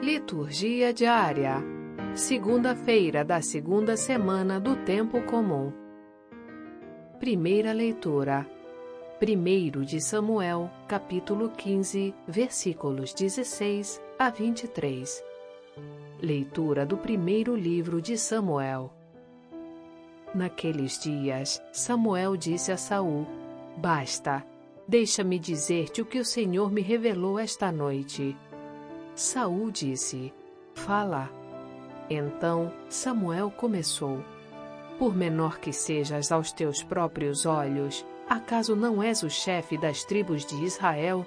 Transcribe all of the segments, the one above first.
Liturgia diária. Segunda-feira da segunda semana do tempo comum. Primeira leitura. Primeiro de Samuel, capítulo 15, versículos 16 a 23. Leitura do primeiro livro de Samuel. Naqueles dias, Samuel disse a Saul: Basta, deixa-me dizer-te o que o Senhor me revelou esta noite. Saul disse: Fala. Então Samuel começou: Por menor que sejas aos teus próprios olhos, acaso não és o chefe das tribos de Israel?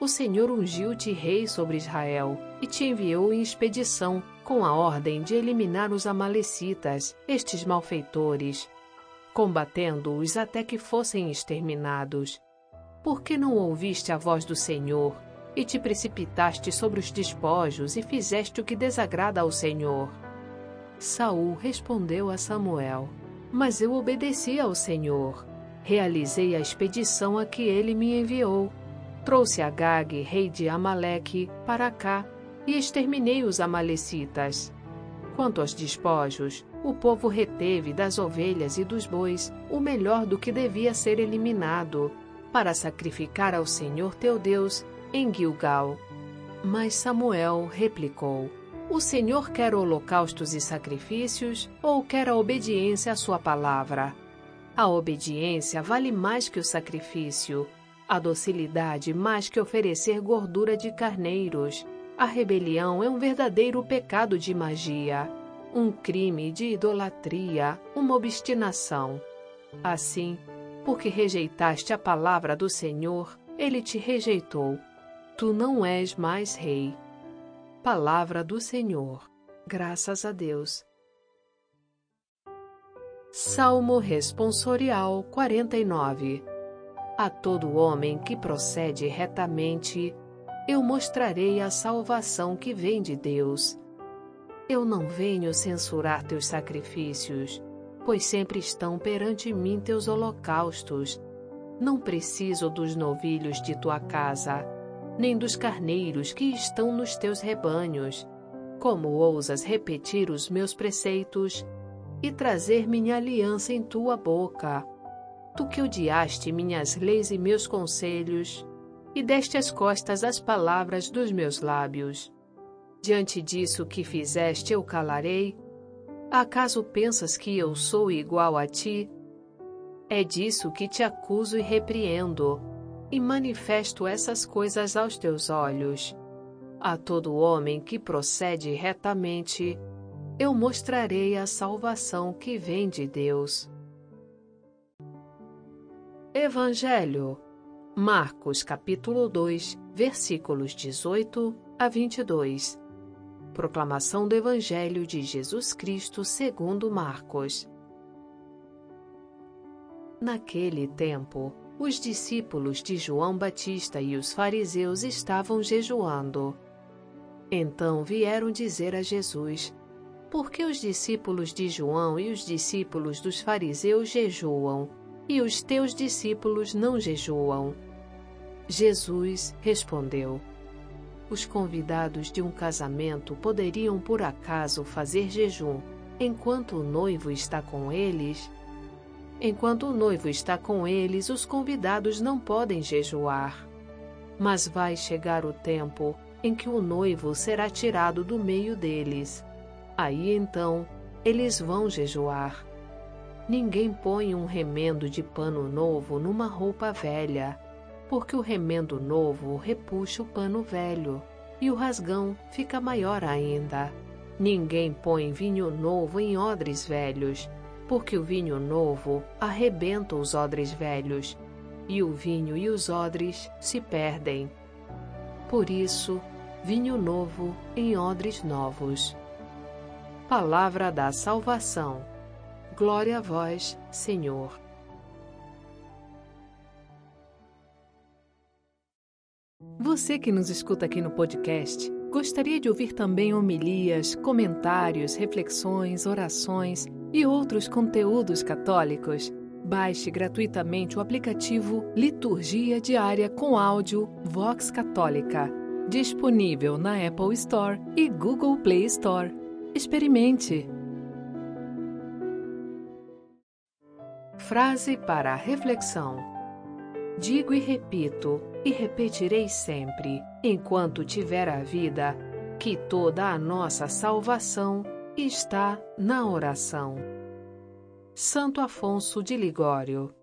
O Senhor ungiu-te rei sobre Israel e te enviou em expedição com a ordem de eliminar os Amalecitas, estes malfeitores, combatendo-os até que fossem exterminados. Por que não ouviste a voz do Senhor e te precipitaste sobre os despojos e fizeste o que desagrada ao Senhor? Saul respondeu a Samuel: Mas eu obedeci ao Senhor. Realizei a expedição a que ele me enviou Trouxe Agag, rei de Amaleque, para cá e exterminei os amalecitas. Quanto aos despojos, o povo reteve das ovelhas e dos bois o melhor do que devia ser eliminado, para sacrificar ao Senhor teu Deus em Gilgal. Mas Samuel replicou: O Senhor quer holocaustos e sacrifícios ou quer a obediência à sua palavra? A obediência vale mais que o sacrifício, a docilidade mais que oferecer gordura de carneiros. A rebelião é um verdadeiro pecado de magia, um crime de idolatria, uma obstinação. Assim, porque rejeitaste a palavra do Senhor, ele te rejeitou. Tu não és mais rei. Palavra do Senhor. Graças a Deus. Salmo Responsorial 49 a todo homem que procede retamente, eu mostrarei a salvação que vem de Deus. Eu não venho censurar teus sacrifícios, pois sempre estão perante mim teus holocaustos. Não preciso dos novilhos de tua casa, nem dos carneiros que estão nos teus rebanhos. Como ousas repetir os meus preceitos e trazer minha aliança em tua boca? tu que odiaste minhas leis e meus conselhos, e deste as costas às palavras dos meus lábios. Diante disso que fizeste, eu calarei? Acaso pensas que eu sou igual a ti? É disso que te acuso e repreendo, e manifesto essas coisas aos teus olhos. A todo homem que procede retamente, eu mostrarei a salvação que vem de Deus. Evangelho. Marcos capítulo 2, versículos 18 a 22. Proclamação do Evangelho de Jesus Cristo segundo Marcos. Naquele tempo, os discípulos de João Batista e os fariseus estavam jejuando. Então vieram dizer a Jesus: Por que os discípulos de João e os discípulos dos fariseus jejuam? e os teus discípulos não jejuam. Jesus respondeu: Os convidados de um casamento poderiam por acaso fazer jejum enquanto o noivo está com eles? Enquanto o noivo está com eles, os convidados não podem jejuar. Mas vai chegar o tempo em que o noivo será tirado do meio deles. Aí então eles vão jejuar. Ninguém põe um remendo de pano novo numa roupa velha, porque o remendo novo repuxa o pano velho e o rasgão fica maior ainda. Ninguém põe vinho novo em odres velhos, porque o vinho novo arrebenta os odres velhos, e o vinho e os odres se perdem. Por isso, vinho novo em odres novos. Palavra da Salvação. Glória a vós, Senhor. Você que nos escuta aqui no podcast, gostaria de ouvir também homilias, comentários, reflexões, orações e outros conteúdos católicos? Baixe gratuitamente o aplicativo Liturgia Diária com áudio Vox Católica Disponível na Apple Store e Google Play Store. Experimente! Frase para reflexão: Digo e repito, e repetirei sempre, enquanto tiver a vida, que toda a nossa salvação está na oração. Santo Afonso de Ligório